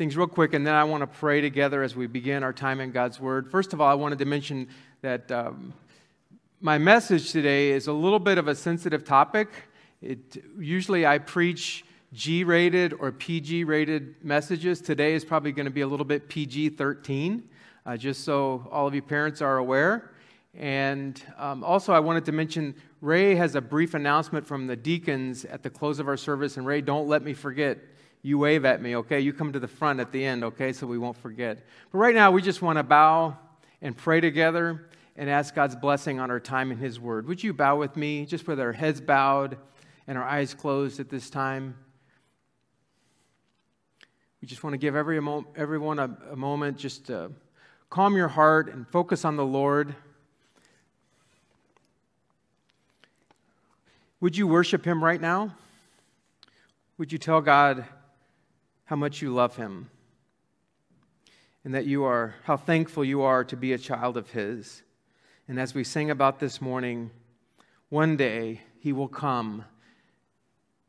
things real quick, and then I want to pray together as we begin our time in God's Word. First of all, I wanted to mention that um, my message today is a little bit of a sensitive topic. It, usually I preach G rated or PG rated messages. Today is probably going to be a little bit PG 13, uh, just so all of you parents are aware. And um, also, I wanted to mention Ray has a brief announcement from the deacons at the close of our service. And Ray, don't let me forget. You wave at me, okay? You come to the front at the end, okay? So we won't forget. But right now, we just want to bow and pray together and ask God's blessing on our time in His Word. Would you bow with me, just with our heads bowed and our eyes closed at this time? We just want to give every, everyone a, a moment just to calm your heart and focus on the Lord. Would you worship Him right now? Would you tell God how much you love Him and that you are, how thankful you are to be a child of His? And as we sing about this morning, one day He will come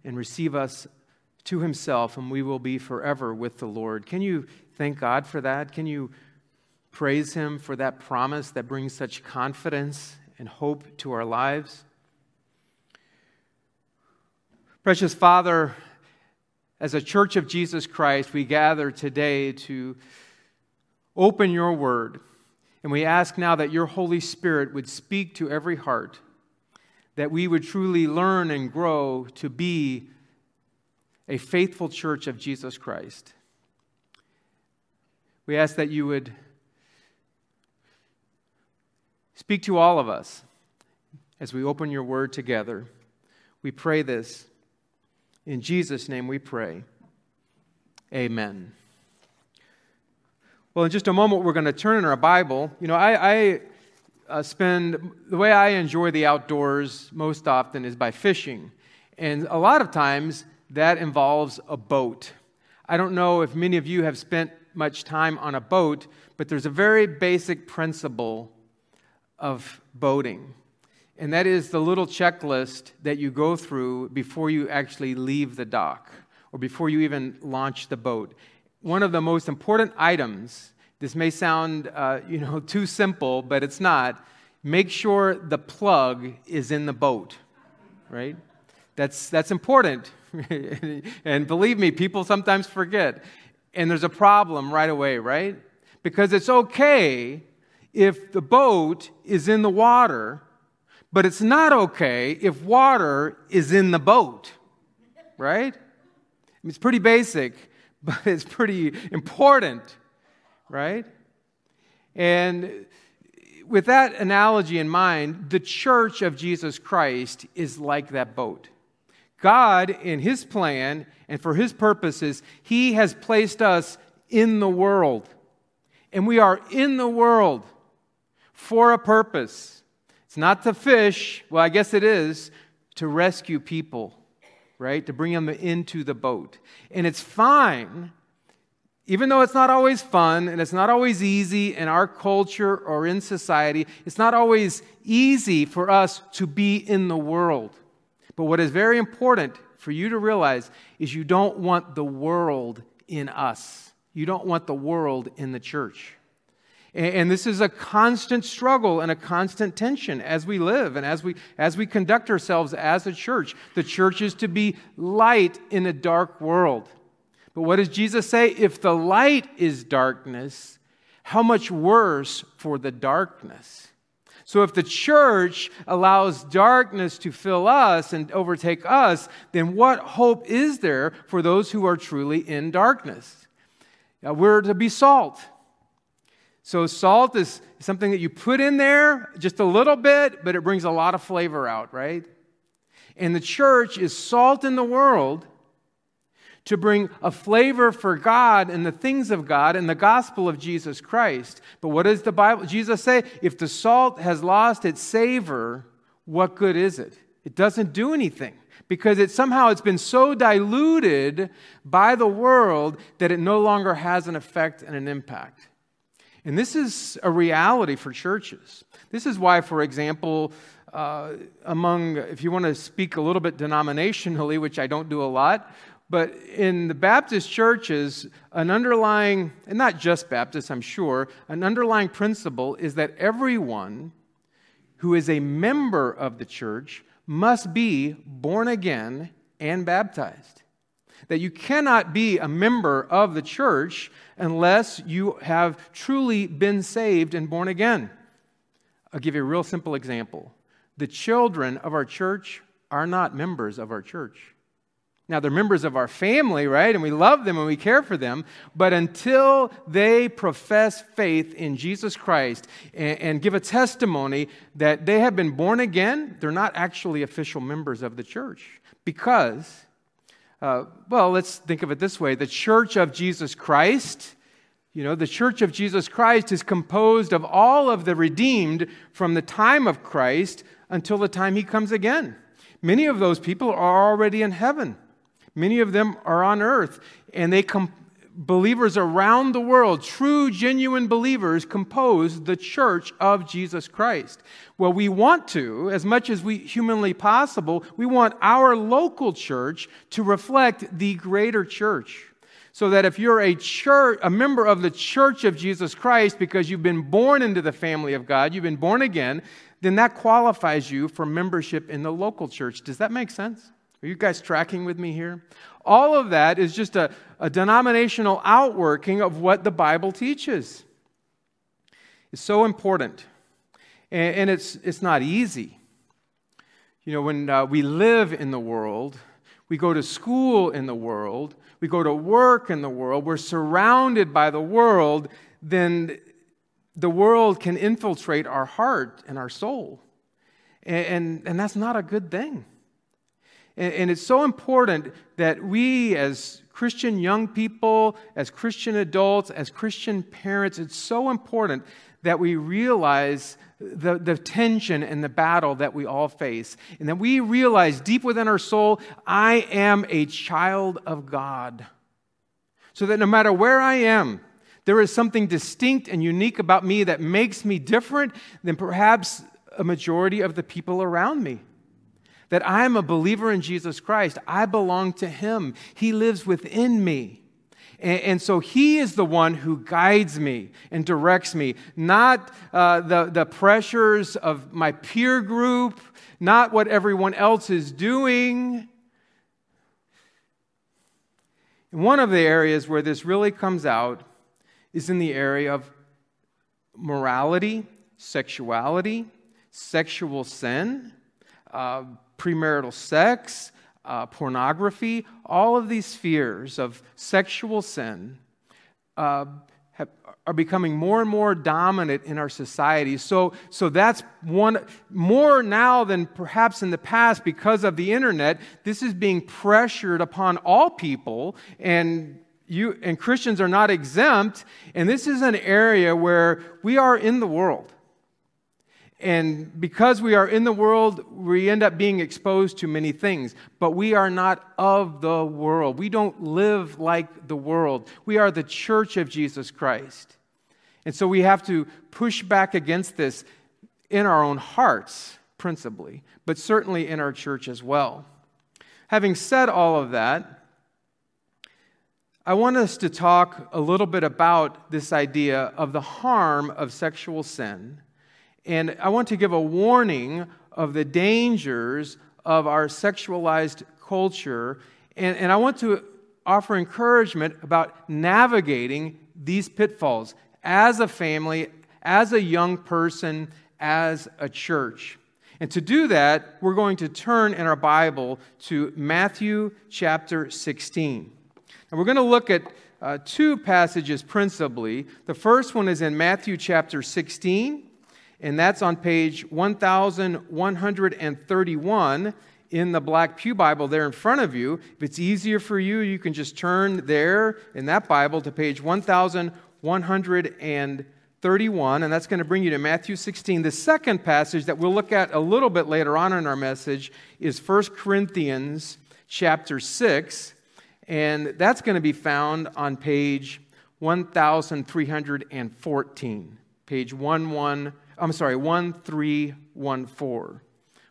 and receive us to himself, and we will be forever with the Lord. Can you thank God for that? Can you praise him for that promise that brings such confidence and hope to our lives? Precious Father, as a church of Jesus Christ, we gather today to open your word. And we ask now that your Holy Spirit would speak to every heart, that we would truly learn and grow to be a faithful church of Jesus Christ. We ask that you would speak to all of us as we open your word together. We pray this. In Jesus' name we pray. Amen. Well, in just a moment, we're going to turn in our Bible. You know, I, I uh, spend the way I enjoy the outdoors most often is by fishing. And a lot of times, that involves a boat. I don't know if many of you have spent much time on a boat, but there's a very basic principle of boating. And that is the little checklist that you go through before you actually leave the dock or before you even launch the boat. One of the most important items, this may sound uh, you know, too simple, but it's not. Make sure the plug is in the boat, right? That's, that's important and believe me, people sometimes forget. And there's a problem right away, right? Because it's okay if the boat is in the water, but it's not okay if water is in the boat, right? It's pretty basic, but it's pretty important, right? And with that analogy in mind, the church of Jesus Christ is like that boat. God, in His plan and for His purposes, He has placed us in the world. And we are in the world for a purpose. It's not to fish, well, I guess it is, to rescue people, right? To bring them into the boat. And it's fine, even though it's not always fun and it's not always easy in our culture or in society, it's not always easy for us to be in the world. But what is very important for you to realize is you don't want the world in us. You don't want the world in the church. And this is a constant struggle and a constant tension as we live and as we, as we conduct ourselves as a church. The church is to be light in a dark world. But what does Jesus say? If the light is darkness, how much worse for the darkness? So, if the church allows darkness to fill us and overtake us, then what hope is there for those who are truly in darkness? Now, we're to be salt. So, salt is something that you put in there just a little bit, but it brings a lot of flavor out, right? And the church is salt in the world to bring a flavor for God and the things of God and the gospel of Jesus Christ. But what does the Bible, Jesus say? If the salt has lost its savor, what good is it? It doesn't do anything because it somehow it's been so diluted by the world that it no longer has an effect and an impact. And this is a reality for churches. This is why, for example, uh, among, if you want to speak a little bit denominationally, which I don't do a lot, But in the Baptist churches, an underlying, and not just Baptists, I'm sure, an underlying principle is that everyone who is a member of the church must be born again and baptized. That you cannot be a member of the church unless you have truly been saved and born again. I'll give you a real simple example. The children of our church are not members of our church. Now, they're members of our family, right? And we love them and we care for them. But until they profess faith in Jesus Christ and, and, give a testimony that they have been born again, they're not actually official members of the church. Because, uh, well, let's think of it this way the church of Jesus Christ. You know, the church of Jesus Christ is composed of all of the redeemed from the time of Christ until the time he comes again. Many of those people are already in heaven. Many of them are on earth, and they come. Believers around the world, true, genuine believers, compose the church of Jesus Christ. Well, we want to, as much as we humanly possible, we want our local church to reflect the greater church. So that if you're a church, a member of the church of Jesus Christ because you've been born into the family of God, you've been born again, then that qualifies you for membership in the local church. Does that make sense? Are you guys tracking with me here? All of that is just a, a denominational outworking of what the Bible teaches. It's so important. And, it's, it's not easy. You know, when uh, we live in the world, we go to school in the world, we go to work in the world, we're surrounded by the world, then the world can infiltrate our heart and our soul. And, and, and that's not a good thing. And, and it's so important that we, as Christian young people, as Christian adults, as Christian parents, it's so important that we realize the, the tension and the battle that we all face. And that we realize deep within our soul, I am a child of God. So that no matter where I am, there is something distinct and unique about me that makes me different than perhaps a majority of the people around me that I am a believer in Jesus Christ. I belong to Him, He lives within me. And, so He is the one who guides me and directs me, not uh, the, the pressures of my peer group, not what everyone else is doing. And one of the areas where this really comes out is in the area of morality, sexuality, sexual sin. Uh, premarital sex, uh, pornography, all of these fears of sexual sin uh, have, are becoming more and more dominant in our society. So, so that's one, more now than perhaps in the past because of the internet, this is being pressured upon all people, and you, and Christians are not exempt. And this is an area where we are in the world. And because we are in the world, we end up being exposed to many things. But we are not of the world. We don't live like the world. We are the church of Jesus Christ. And so we have to push back against this in our own hearts, principally, but certainly in our church as well. Having said all of that, I want us to talk a little bit about this idea of the harm of sexual sin and I want to give a warning of the dangers of our sexualized culture. And, and I want to offer encouragement about navigating these pitfalls as a family, as a young person, as a church. And to do that, we're going to turn in our Bible to Matthew chapter 16. And we're going to look at uh, two passages principally. The first one is in Matthew chapter 16 and that's on page 1131 in the Black Pew Bible there in front of you. If it's easier for you, you can just turn there in that Bible to page 1131, and that's going to bring you to Matthew 16. The second passage that we'll look at a little bit later on in our message is 1 Corinthians chapter 6, and that's going to be found on page 1314. Page 11 I'm sorry, 1314.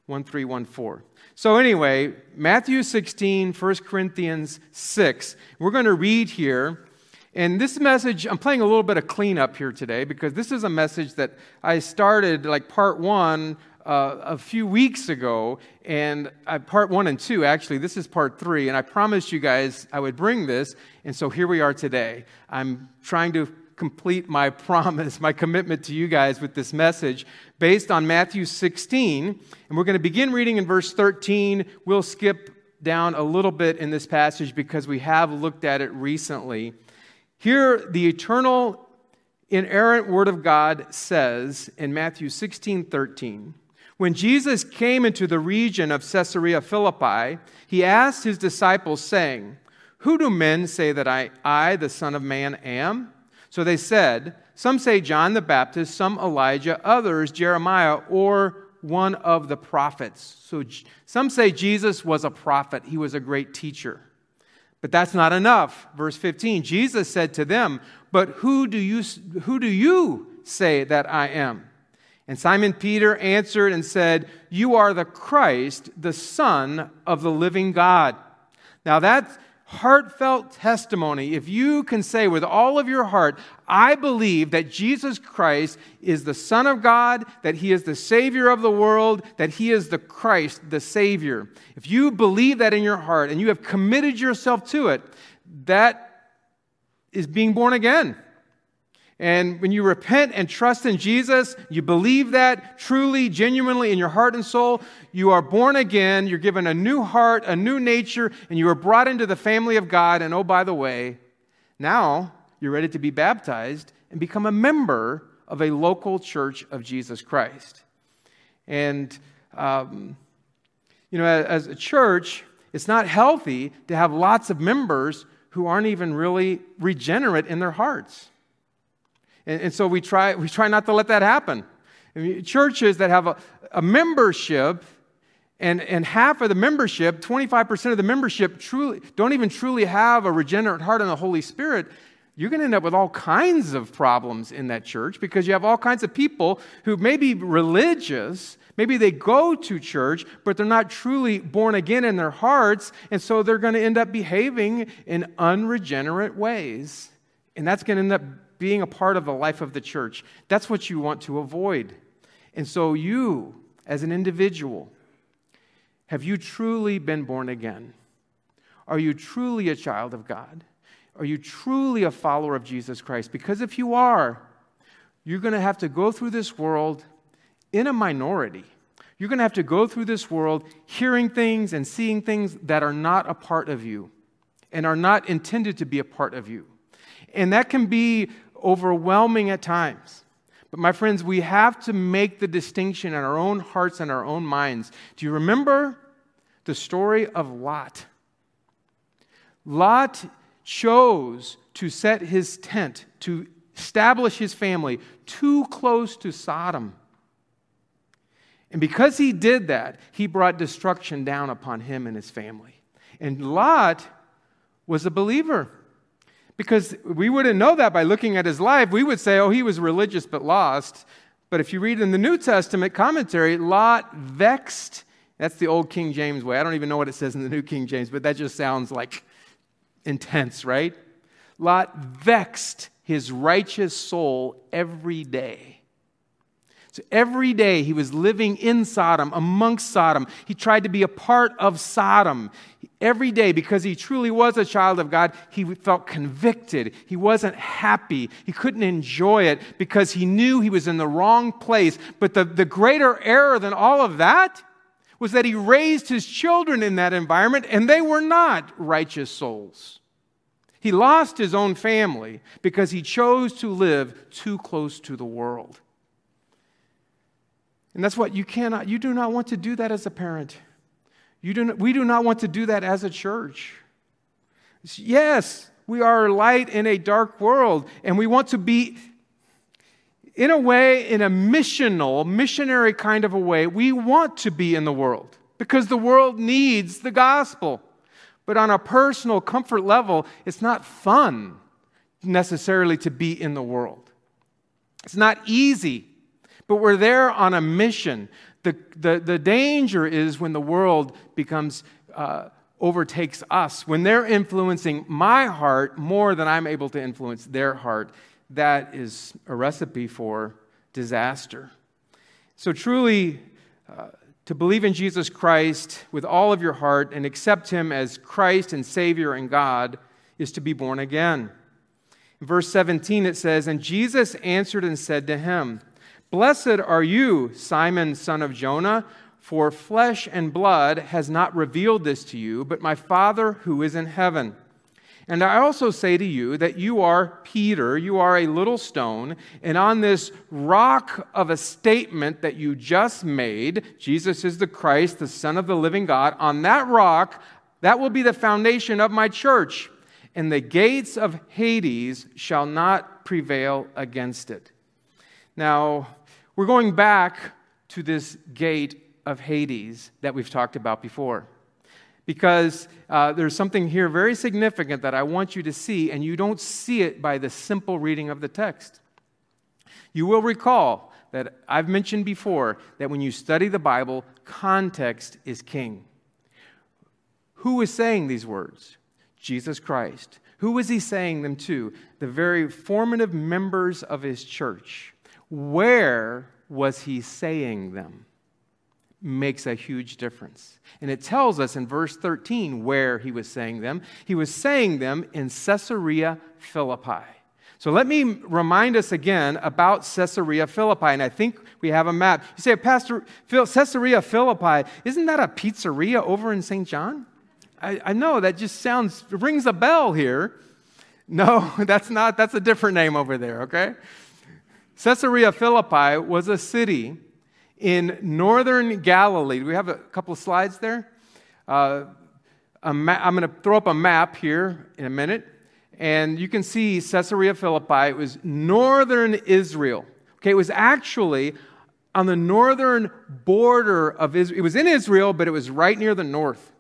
1314. So, anyway, Matthew 16, 1 Corinthians 6. We're going to read here. And this message, I'm playing a little bit of cleanup here today because this is a message that I started like part one uh, a few weeks ago, and part one and two, actually. This is part three, and I promised you guys I would bring this, and so here we are today. I'm trying to complete my promise, my commitment to you guys with this message based on Matthew 16. And we're going to begin reading in verse 13. We'll skip down a little bit in this passage because we have looked at it recently. Here, the eternal, inerrant Word of God says in Matthew 16 13, when Jesus came into the region of Caesarea Philippi, he asked his disciples, saying, Who do men say that I, I, the Son of Man, am? So they said, Some say John the Baptist, some Elijah, others Jeremiah, or one of the prophets. So some say Jesus was a prophet, he was a great teacher. But that's not enough. Verse 15 Jesus said to them, But who do you, who do you say that I am? And Simon Peter answered and said, You are the Christ, the Son of the living God. Now that's heartfelt testimony, if you can say with all of your heart, I believe that Jesus Christ is the Son of God, that He is the Savior of the world, that He is the Christ, the Savior. If you believe that in your heart and you have committed yourself to it, that is being born again. And when you repent and trust in Jesus, you believe that truly, genuinely in your heart and soul, you are born again, you're given a new heart, a new nature, and you are brought into the family of God. And oh, by the way, now you're ready to be baptized and become a member of a local church of Jesus Christ. And, um, you know, as a church, it's not healthy to have lots of members who aren't even really regenerate in their hearts. And, and so we try, we try not to let that happen. I mean, churches that have a, a membership and, and half of the membership, 25% of the membership, truly don't even truly have a regenerate heart and the Holy Spirit, you're going to end up with all kinds of problems in that church because you have all kinds of people who may be religious, maybe they go to church, but they're not truly born again in their hearts, and so they're going to end up behaving in unregenerate ways. And that's going to end up being a part of the life of the church. That's what you want to avoid. And so, you, as an individual, have you truly been born again? Are you truly a child of God? Are you truly a follower of Jesus Christ? Because if you are, you're going to have to go through this world in a minority. You're going to have to go through this world hearing things and seeing things that are not a part of you and are not intended to be a part of you. And that can be overwhelming at times. But my friends, we have to make the distinction in our own hearts and our own minds. Do you remember the story of Lot? Lot chose to set his tent, to establish his family too close to Sodom. And because he did that, he brought destruction down upon him and his family. And Lot was a believer. Because we wouldn't know that by looking at his life. We would say, oh, he was religious but lost. But if you read in the New Testament commentary, Lot vexed. That's the old King James way. I don't even know what it says in the New King James, but that just sounds like intense, right? Lot vexed his righteous soul every day. So every day he was living in Sodom, amongst Sodom. He tried to be a part of Sodom. Every day, because he truly was a child of God, he felt convicted. He wasn't happy. He couldn't enjoy it because he knew he was in the wrong place. But the, the greater error than all of that was that he raised his children in that environment and they were not righteous souls. He lost his own family because he chose to live too close to the world. And that's what you cannot, you do not want to do that as a parent. You do not, we do not want to do that as a church. Yes, we are light in a dark world, and we want to be, in a way, in a missional, missionary kind of a way, we want to be in the world because the world needs the gospel. But on a personal comfort level, it's not fun necessarily to be in the world. It's not easy but we're there on a mission. The, the, the danger is when the world becomes, uh, overtakes us, when they're influencing my heart more than I'm able to influence their heart. That is a recipe for disaster. So, truly, uh, to believe in Jesus Christ with all of your heart and accept Him as Christ and Savior and God is to be born again. In verse 17, it says, And Jesus answered and said to him, Blessed are you, Simon, son of Jonah, for flesh and blood has not revealed this to you, but my Father who is in heaven. And I also say to you that you are Peter, you are a little stone, and on this rock of a statement that you just made, Jesus is the Christ, the Son of the living God, on that rock, that will be the foundation of my church, and the gates of Hades shall not prevail against it. Now, we're going back to this gate of Hades that we've talked about before because uh, there's something here very significant that I want you to see, and you don't see it by the simple reading of the text. You will recall that I've mentioned before that when you study the Bible, context is king. Who is saying these words? Jesus Christ. Who is he saying them to? The very formative members of his church. Where was he saying them? makes a huge difference. And it tells us in verse 13 where he was saying them. He was saying them in Caesarea Philippi. So let me remind us again about Caesarea Philippi. And I think we have a map. You say, Pastor, Caesarea Philippi, isn't that a pizzeria over in St. John? I, I know that just sounds, rings a bell here. No, that's not, that's a different name over there, okay? Caesarea Philippi was a city in northern Galilee. Do we have a couple of slides there? Uh, ma- I'm going to throw up a map here in a minute, and you can see Caesarea Philippi. It was northern Israel. Okay, it was actually on the northern border of Israel. It was in Israel, but it was right near the north.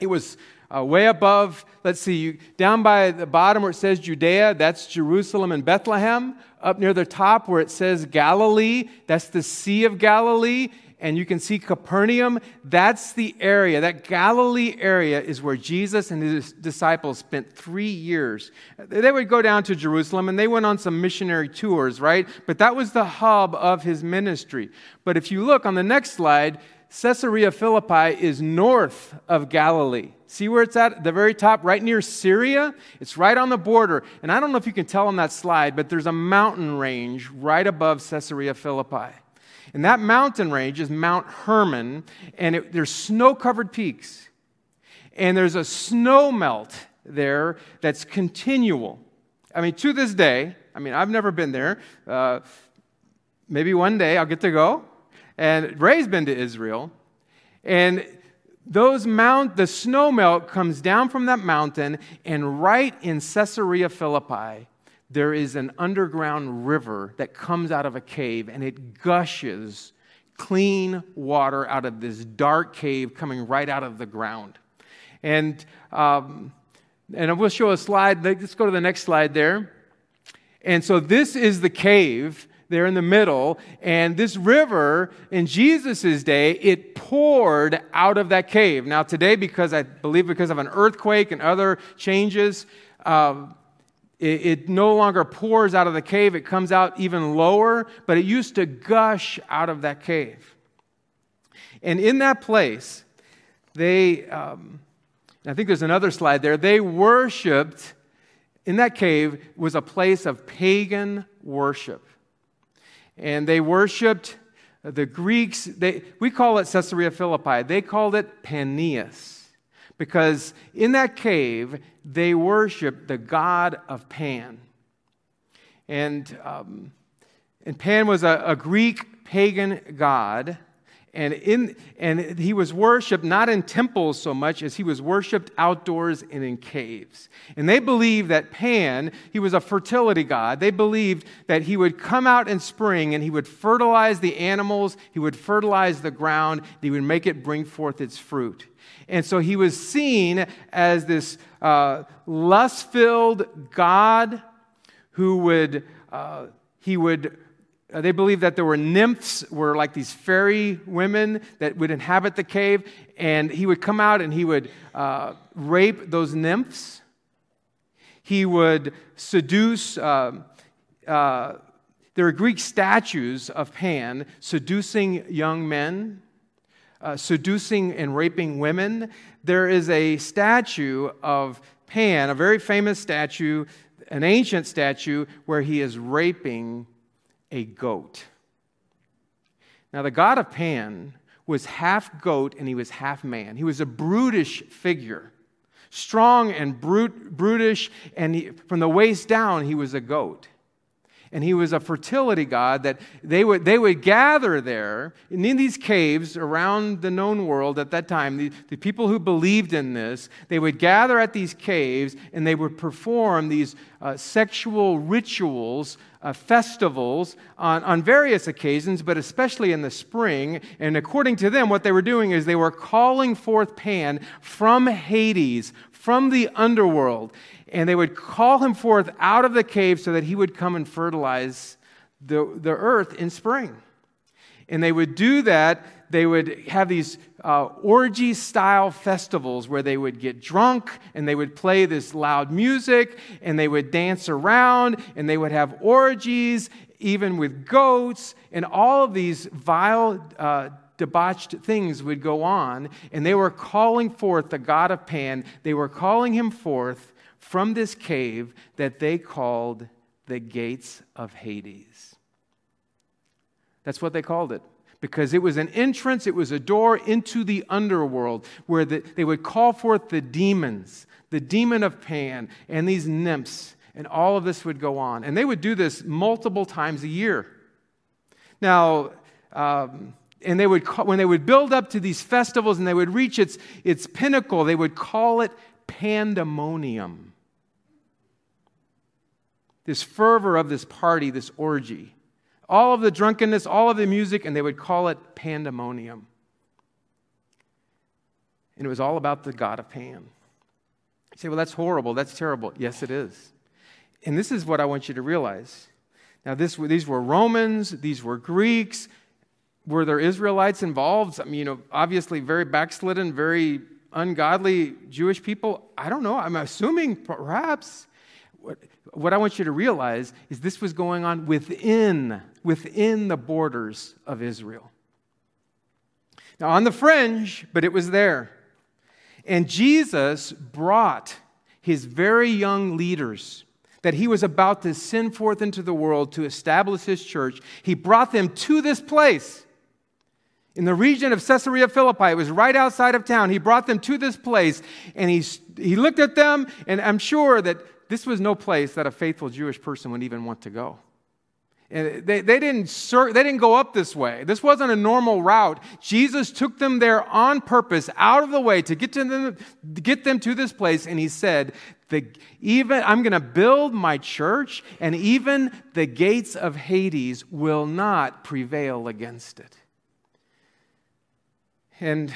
It was uh, way above, let's see, you, down by the bottom where it says Judea, that's Jerusalem and Bethlehem. Up near the top where it says Galilee, that's the Sea of Galilee. And you can see Capernaum, that's the area. That Galilee area is where Jesus and his disciples spent three years. They would go down to Jerusalem and they went on some missionary tours, right? But that was the hub of his ministry. But if you look on the next slide, Caesarea Philippi is north of Galilee. See where it's at? The very top, right near Syria? It's right on the border. And I don't know if you can tell on that slide, but there's a mountain range right above Caesarea Philippi. And that mountain range is Mount Hermon, and it, there's snow covered peaks. And there's a snow melt there that's continual. I mean, to this day, I mean, I've never been there. Uh, maybe one day I'll get to go. And Ray's been to Israel. And those mount, the snow melt comes down from that mountain, and right in Caesarea Philippi, there is an underground river that comes out of a cave, and it gushes clean water out of this dark cave coming right out of the ground. And, um, and we'll show a slide. Let's go to the next slide there. And so this is the cave there in the middle. And this river in Jesus' day, it poured out of that cave. Now, today, because I believe because of an earthquake and other changes, uh, it, it no longer pours out of the cave. It comes out even lower, but it used to gush out of that cave. And in that place, they, um, I think there's another slide there, they worshiped, in that cave was a place of pagan worship and they worshiped the Greeks. They, we call it Caesarea Philippi. They called it Panias because in that cave they worshiped the god of Pan. And, um, and Pan was a, a Greek pagan god and, in, and he was worshiped not in temples so much as he was worshiped outdoors and in caves. And they believed that Pan, he was a fertility god. They believed that he would come out in spring and he would fertilize the animals, he would fertilize the ground, he would make it bring forth its fruit. And so he was seen as this uh, lust filled God who would, uh, he would uh, they believed that there were nymphs, were like these fairy women that would inhabit the cave, and he would come out and he would uh, rape those nymphs. He would seduce. Uh, uh, there are Greek statues of Pan seducing young men, uh, seducing and raping women. There is a statue of Pan, a very famous statue, an ancient statue, where he is raping a goat. Now, the god of Pan was half goat and he was half man. He was a brutish figure, strong and brute, brutish, and he, from the waist down, he was a goat and he was a fertility god that they would, they would gather there in these caves around the known world at that time the, the people who believed in this they would gather at these caves and they would perform these uh, sexual rituals uh, festivals on, on various occasions but especially in the spring and according to them what they were doing is they were calling forth pan from hades from the underworld and they would call him forth out of the cave so that he would come and fertilize the, the earth in spring. And they would do that. They would have these uh, orgy style festivals where they would get drunk and they would play this loud music and they would dance around and they would have orgies, even with goats, and all of these vile, uh, debauched things would go on. And they were calling forth the God of Pan, they were calling him forth from this cave that they called the gates of Hades. That's what they called it. Because it was an entrance, it was a door into the underworld where the, they would call forth the demons, the demon of Pan, and these nymphs, and all of this would go on. And they would do this multiple times a year. Now, um, and they would when they would build up to these festivals and they would reach its, its pinnacle, they would call it pandemonium this fervor of this party, this orgy. All of the drunkenness, all of the music, and they would call it pandemonium. And it was all about the God of Pan. You say, well, that's horrible. That's terrible. Yes, it is. And this is what I want you to realize. Now, this, these were Romans, these were Greeks. Were there Israelites involved? I mean, you know, obviously very backslidden, very ungodly Jewish people. I don't know. I'm assuming perhaps. What, what I want you to realize is this was going on within, within the borders of Israel. Now, on the fringe, but it was there. And Jesus brought his very young leaders that he was about to send forth into the world to establish his church. He brought them to this place in the region of Caesarea Philippi. It was right outside of town. He brought them to this place and he, he looked at them, and I'm sure that this was no place that a faithful Jewish person would even want to go. And they, they, didn't they didn't go up this way. This wasn't a normal route. Jesus took them there on purpose, out of the way, to get, to them, to get them to this place. And he said, the, even, I'm going to build my church, and even the gates of Hades will not prevail against it. And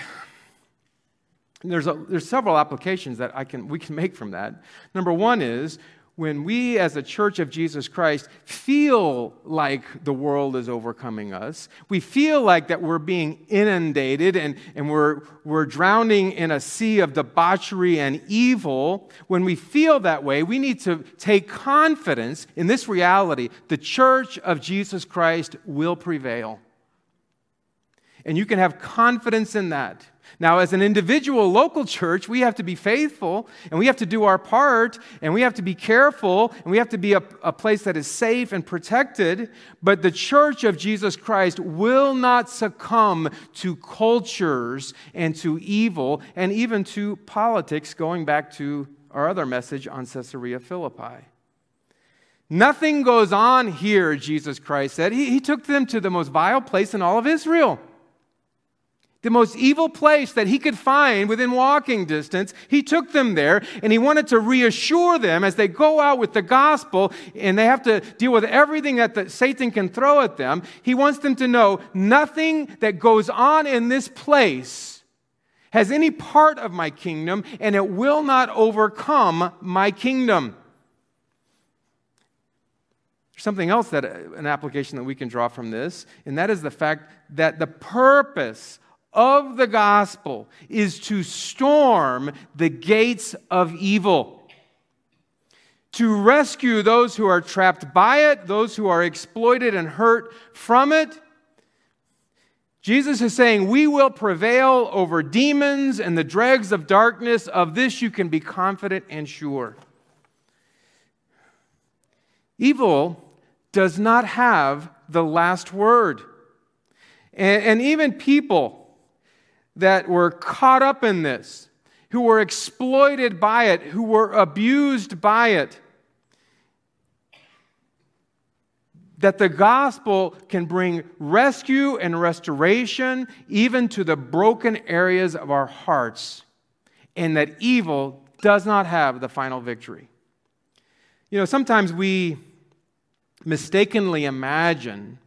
there's, a, there's several applications that I can, we can make from that. Number one is when we, as a church of Jesus Christ, feel like the world is overcoming us, we feel like that we're being inundated and, and we're, we're drowning in a sea of debauchery and evil, when we feel that way, we need to take confidence in this reality the church of Jesus Christ will prevail. And you can have confidence in that. Now, as an individual local church, we have to be faithful and we have to do our part and we have to be careful and we have to be a, a, place that is safe and protected. But the church of Jesus Christ will not succumb to cultures and to evil and even to politics, going back to our other message on Caesarea Philippi. Nothing goes on here, Jesus Christ said. He, he took them to the most vile place in all of Israel the most evil place that he could find within walking distance. He took them there and he wanted to reassure them as they go out with the gospel and they have to deal with everything that the, Satan can throw at them. He wants them to know nothing that goes on in this place has any part of my kingdom and it will not overcome my kingdom. There's something else that uh, an application that we can draw from this, and that is the fact that the purpose of the gospel is to storm the gates of evil. To rescue those who are trapped by it, those who are exploited and hurt from it. Jesus is saying, We will prevail over demons and the dregs of darkness. Of this you can be confident and sure. Evil does not have the last word. And, and even people that were caught up in this, who were exploited by it, who were abused by it, that the gospel can bring rescue and restoration even to the broken areas of our hearts, and that evil does not have the final victory. You know, sometimes we mistakenly imagine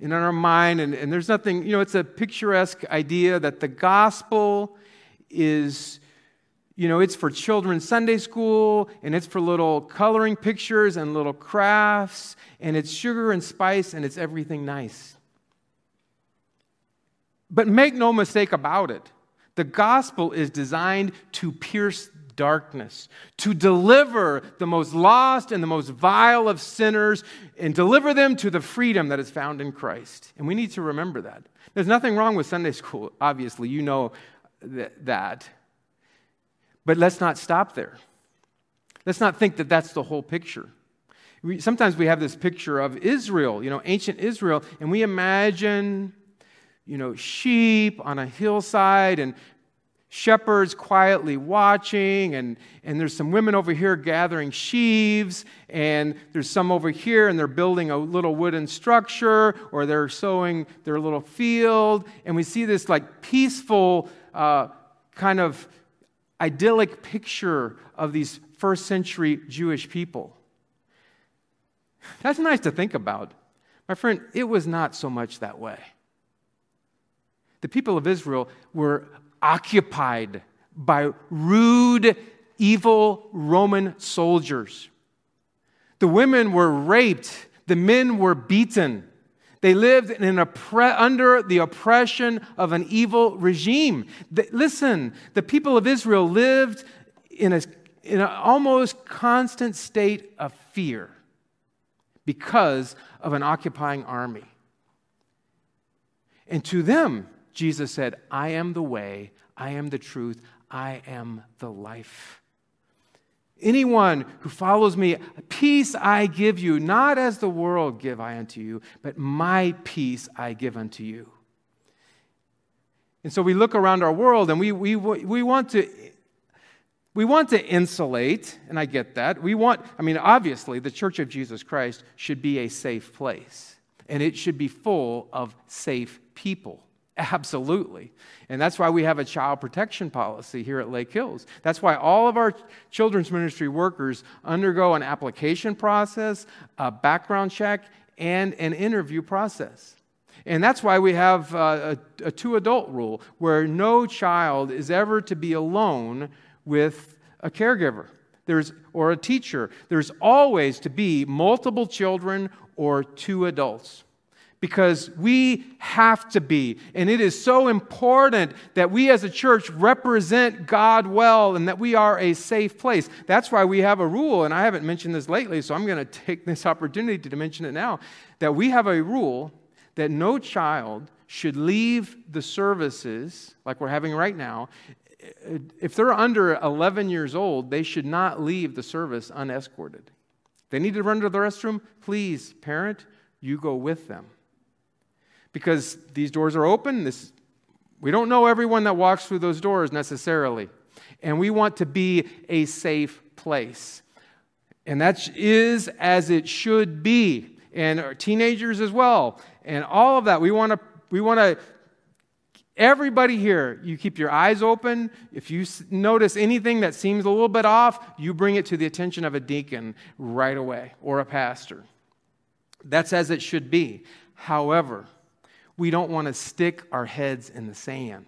in our mind, and, and there's nothing, you know, it's a picturesque idea that the gospel is, you know, it's for children's Sunday school, and it's for little coloring pictures and little crafts, and it's sugar and spice, and it's everything nice. But make no mistake about it, the gospel is designed to pierce darkness, to deliver the most lost and the most vile of sinners, and deliver them to the freedom that is found in Christ. And we need to remember that. There's nothing wrong with Sunday school, obviously, you know that. But let's not stop there. Let's not think that that's the whole picture. We, sometimes we have this picture of Israel, you know, ancient Israel, and we imagine, you know, sheep on a hillside and shepherds quietly watching, and, and there's some women over here gathering sheaves, and there's some over here, and they're building a little wooden structure, or they're sowing their little field, and we see this like peaceful uh, kind of idyllic picture of these first century Jewish people. That's nice to think about. My friend, it was not so much that way. The people of Israel were occupied by rude, evil Roman soldiers. The women were raped, the men were beaten. They lived in oppre- under the oppression of an evil regime. The, listen, the people of Israel lived in, a, in an almost constant state of fear because of an occupying army. And to them, Jesus said, I am the way, I am the truth, I am the life. Anyone who follows me, peace I give you, not as the world give I unto you, but my peace I give unto you. And so we look around our world and we, we, we, want to, we want to insulate, and I get that. We want, I mean, obviously, the Church of Jesus Christ should be a safe place, and it should be full of safe people. Absolutely. And that's why we have a child protection policy here at Lake Hills. That's why all of our children's ministry workers undergo an application process, a background check, and an interview process. And that's why we have uh, a, a two adult rule where no child is ever to be alone with a caregiver there's, or a teacher. There's always to be multiple children or two adults because we have to be. And it is so important that we as a church represent God well and that we are a safe place. That's why we have a rule, and I haven't mentioned this lately, so I'm going to take this opportunity to mention it now that we have a rule that no child should leave the services like we're having right now. If they're under 11 years old, they should not leave the service unescorted. They need to run to the restroom. Please, parent, you go with them because these doors are open. This, we don't know everyone that walks through those doors necessarily. And we want to be a safe place. And that is as it should be. And our teenagers as well. And all of that. We want to, we want to, everybody here, you keep your eyes open. If you notice anything that seems a little bit off, you bring it to the attention of a deacon right away or a pastor. That's as it should be. However, we don't want to stick our heads in the sand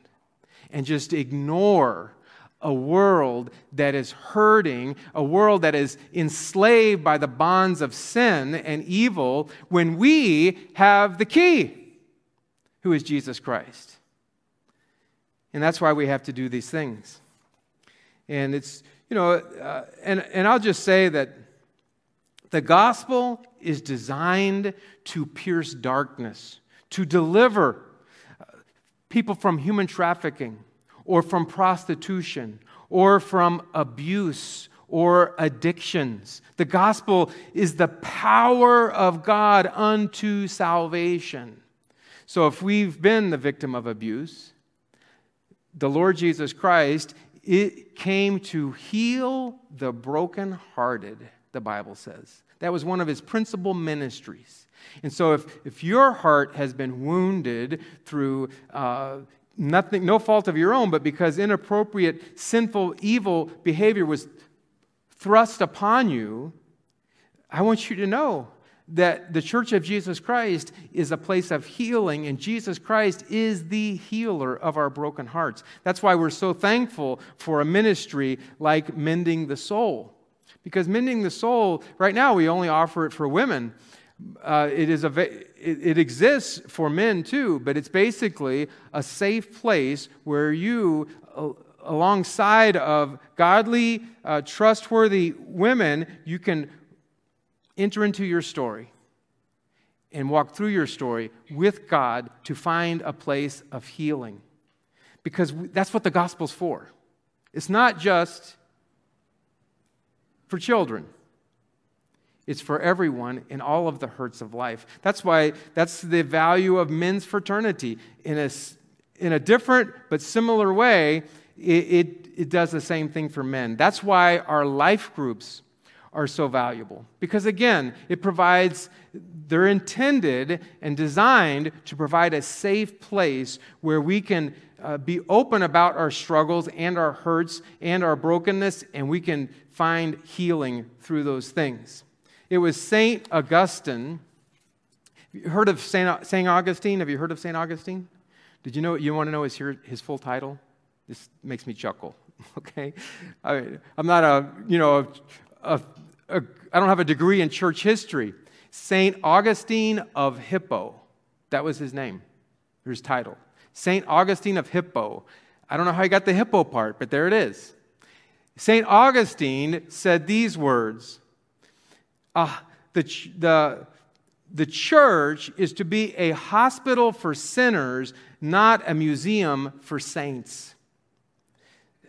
and just ignore a world that is hurting, a world that is enslaved by the bonds of sin and evil, when we have the key, who is Jesus Christ. And that's why we have to do these things. And it's, you know, uh, and, and I'll just say that the gospel is designed to pierce darkness, to deliver people from human trafficking or from prostitution or from abuse or addictions. The gospel is the power of God unto salvation. So if we've been the victim of abuse, the Lord Jesus Christ it came to heal the brokenhearted, the Bible says. That was one of his principal ministries. And so, if, if your heart has been wounded through uh, nothing, no fault of your own, but because inappropriate, sinful, evil behavior was thrust upon you, I want you to know that the Church of Jesus Christ is a place of healing, and Jesus Christ is the healer of our broken hearts. That's why we're so thankful for a ministry like Mending the Soul. Because Mending the Soul, right now, we only offer it for women. Uh, it, is a, it, it exists for men too, but it's basically a safe place where you, alongside of godly, uh, trustworthy women, you can enter into your story and walk through your story with God to find a place of healing. Because that's what the gospel's for. It's not just for children. It's for everyone in all of the hurts of life. That's why that's the value of men's fraternity. In a, in a different but similar way, it, it, it does the same thing for men. That's why our life groups are so valuable. Because again, it provides, they're intended and designed to provide a safe place where we can uh, be open about our struggles and our hurts and our brokenness, and we can find healing through those things. It was St. Augustine. You heard of St. St. Augustine? Have you heard of St. Augustine? Did you know you want to know his, his full title? This makes me chuckle. Okay, I, am not a you know a, a, a, I don't have a degree in church history. St. Augustine of Hippo. That was his name, his title. St. Augustine of Hippo. I don't know how he got the hippo part, but there it is. St. Augustine said these words uh, the, the, the church is to be a hospital for sinners, not a museum for saints.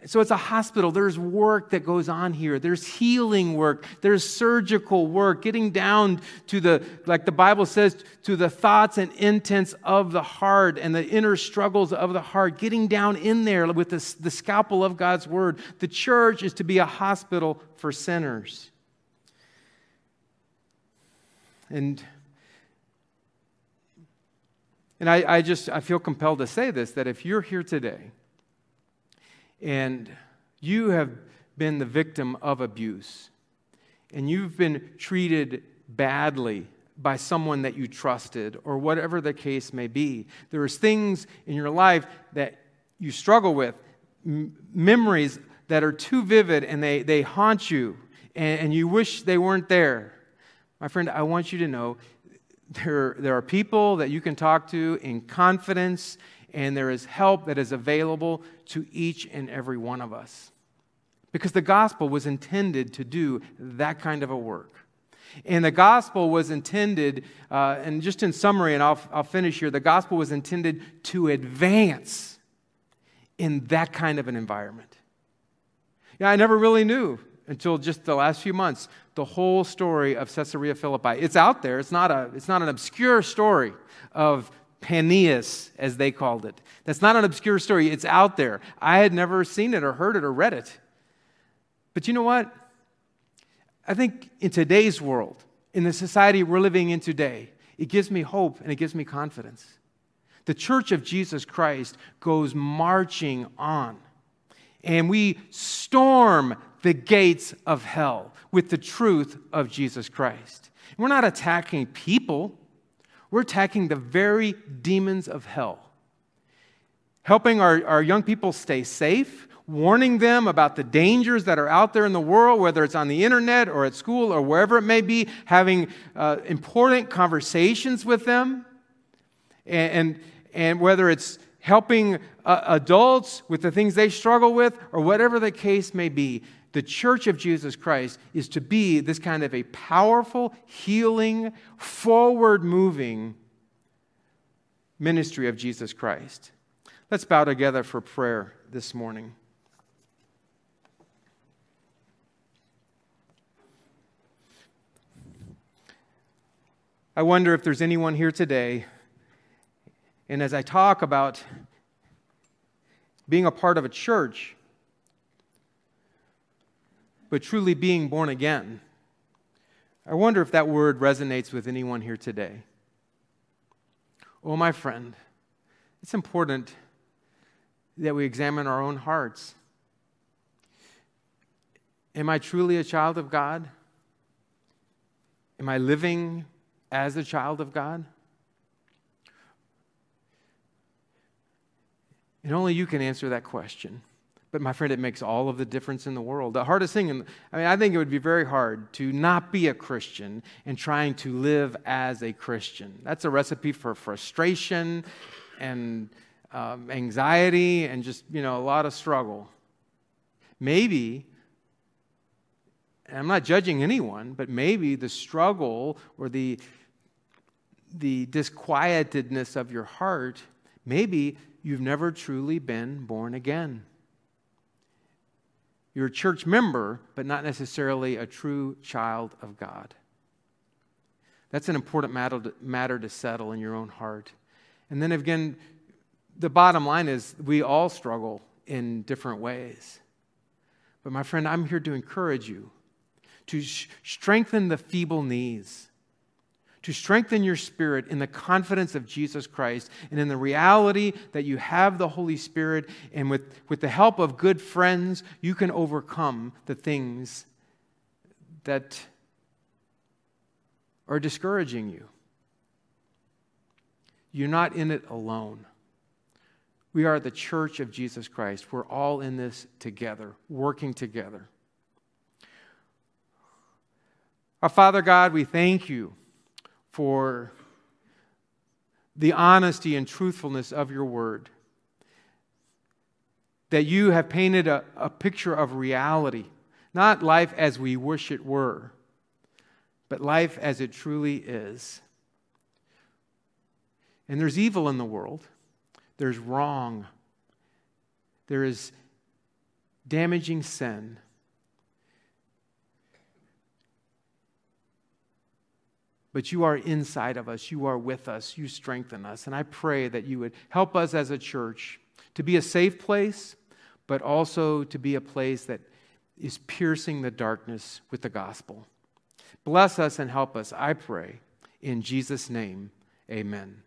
So it's a hospital. There's work that goes on here. There's healing work. There's surgical work, getting down to the, like the Bible says, to the thoughts and intents of the heart and the inner struggles of the heart, getting down in there with the, the scalpel of God's word. The church is to be a hospital for sinners. And and I, I just I feel compelled to say this that if you're here today and you have been the victim of abuse, and you've been treated badly by someone that you trusted, or whatever the case may be, there's things in your life that you struggle with, m- memories that are too vivid and they, they haunt you, and, and you wish they weren't there. My friend, I want you to know there, there are people that you can talk to in confidence and there is help that is available to each and every one of us. Because the gospel was intended to do that kind of a work. And the gospel was intended, uh, and just in summary, and I'll, I'll finish here, the gospel was intended to advance in that kind of an environment. Yeah, I never really knew until just the last few months the whole story of Caesarea Philippi. It's out there, it's not, a, it's not an obscure story of Paneas, as they called it. That's not an obscure story, it's out there. I had never seen it or heard it or read it. But you know what? I think in today's world, in the society we're living in today, it gives me hope and it gives me confidence. The church of Jesus Christ goes marching on, and we storm the gates of hell with the truth of Jesus Christ. We're not attacking people, we're attacking the very demons of hell. Helping our, our young people stay safe warning them about the dangers that are out there in the world, whether it's on the internet or at school or wherever it may be, having uh, important conversations with them, and, and, and whether it's helping uh, adults with the things they struggle with or whatever the case may be. The church of Jesus Christ is to be this kind of a powerful, healing, forward moving ministry of Jesus Christ. Let's bow together for prayer this morning. I wonder if there's anyone here today, and as I talk about being a part of a church, but truly being born again, I wonder if that word resonates with anyone here today. Oh, my friend, it's important that we examine our own hearts. Am I truly a child of God? Am I living as a child of God? And only you can answer that question. But my friend, it makes all of the difference in the world. The hardest thing, I mean, I think it would be very hard to not be a Christian and trying to live as a Christian. That's a recipe for frustration and um, anxiety and just, you know, a lot of struggle. Maybe, and I'm not judging anyone, but maybe the struggle or the, the disquietedness of your heart, maybe you've never truly been born again. You're a church member, but not necessarily a true child of God. That's an important matter to, matter to settle in your own heart. And then again, the bottom line is we all struggle in different ways. But my friend, I'm here to encourage you to sh- strengthen the feeble knees to strengthen your spirit in the confidence of Jesus Christ and in the reality that you have the Holy Spirit, and with, with the help of good friends, you can overcome the things that are discouraging you. You're not in it alone. We are the church of Jesus Christ. We're all in this together, working together. Our Father God, we thank you for the honesty and truthfulness of your word. That you have painted a, a picture of reality, not life as we wish it were, but life as it truly is. And there's evil in the world, there's wrong, there is damaging sin. But you are inside of us. You are with us. You strengthen us. And I pray that you would help us as a church to be a safe place, but also to be a place that is piercing the darkness with the gospel. Bless us and help us, I pray. In Jesus' name, amen.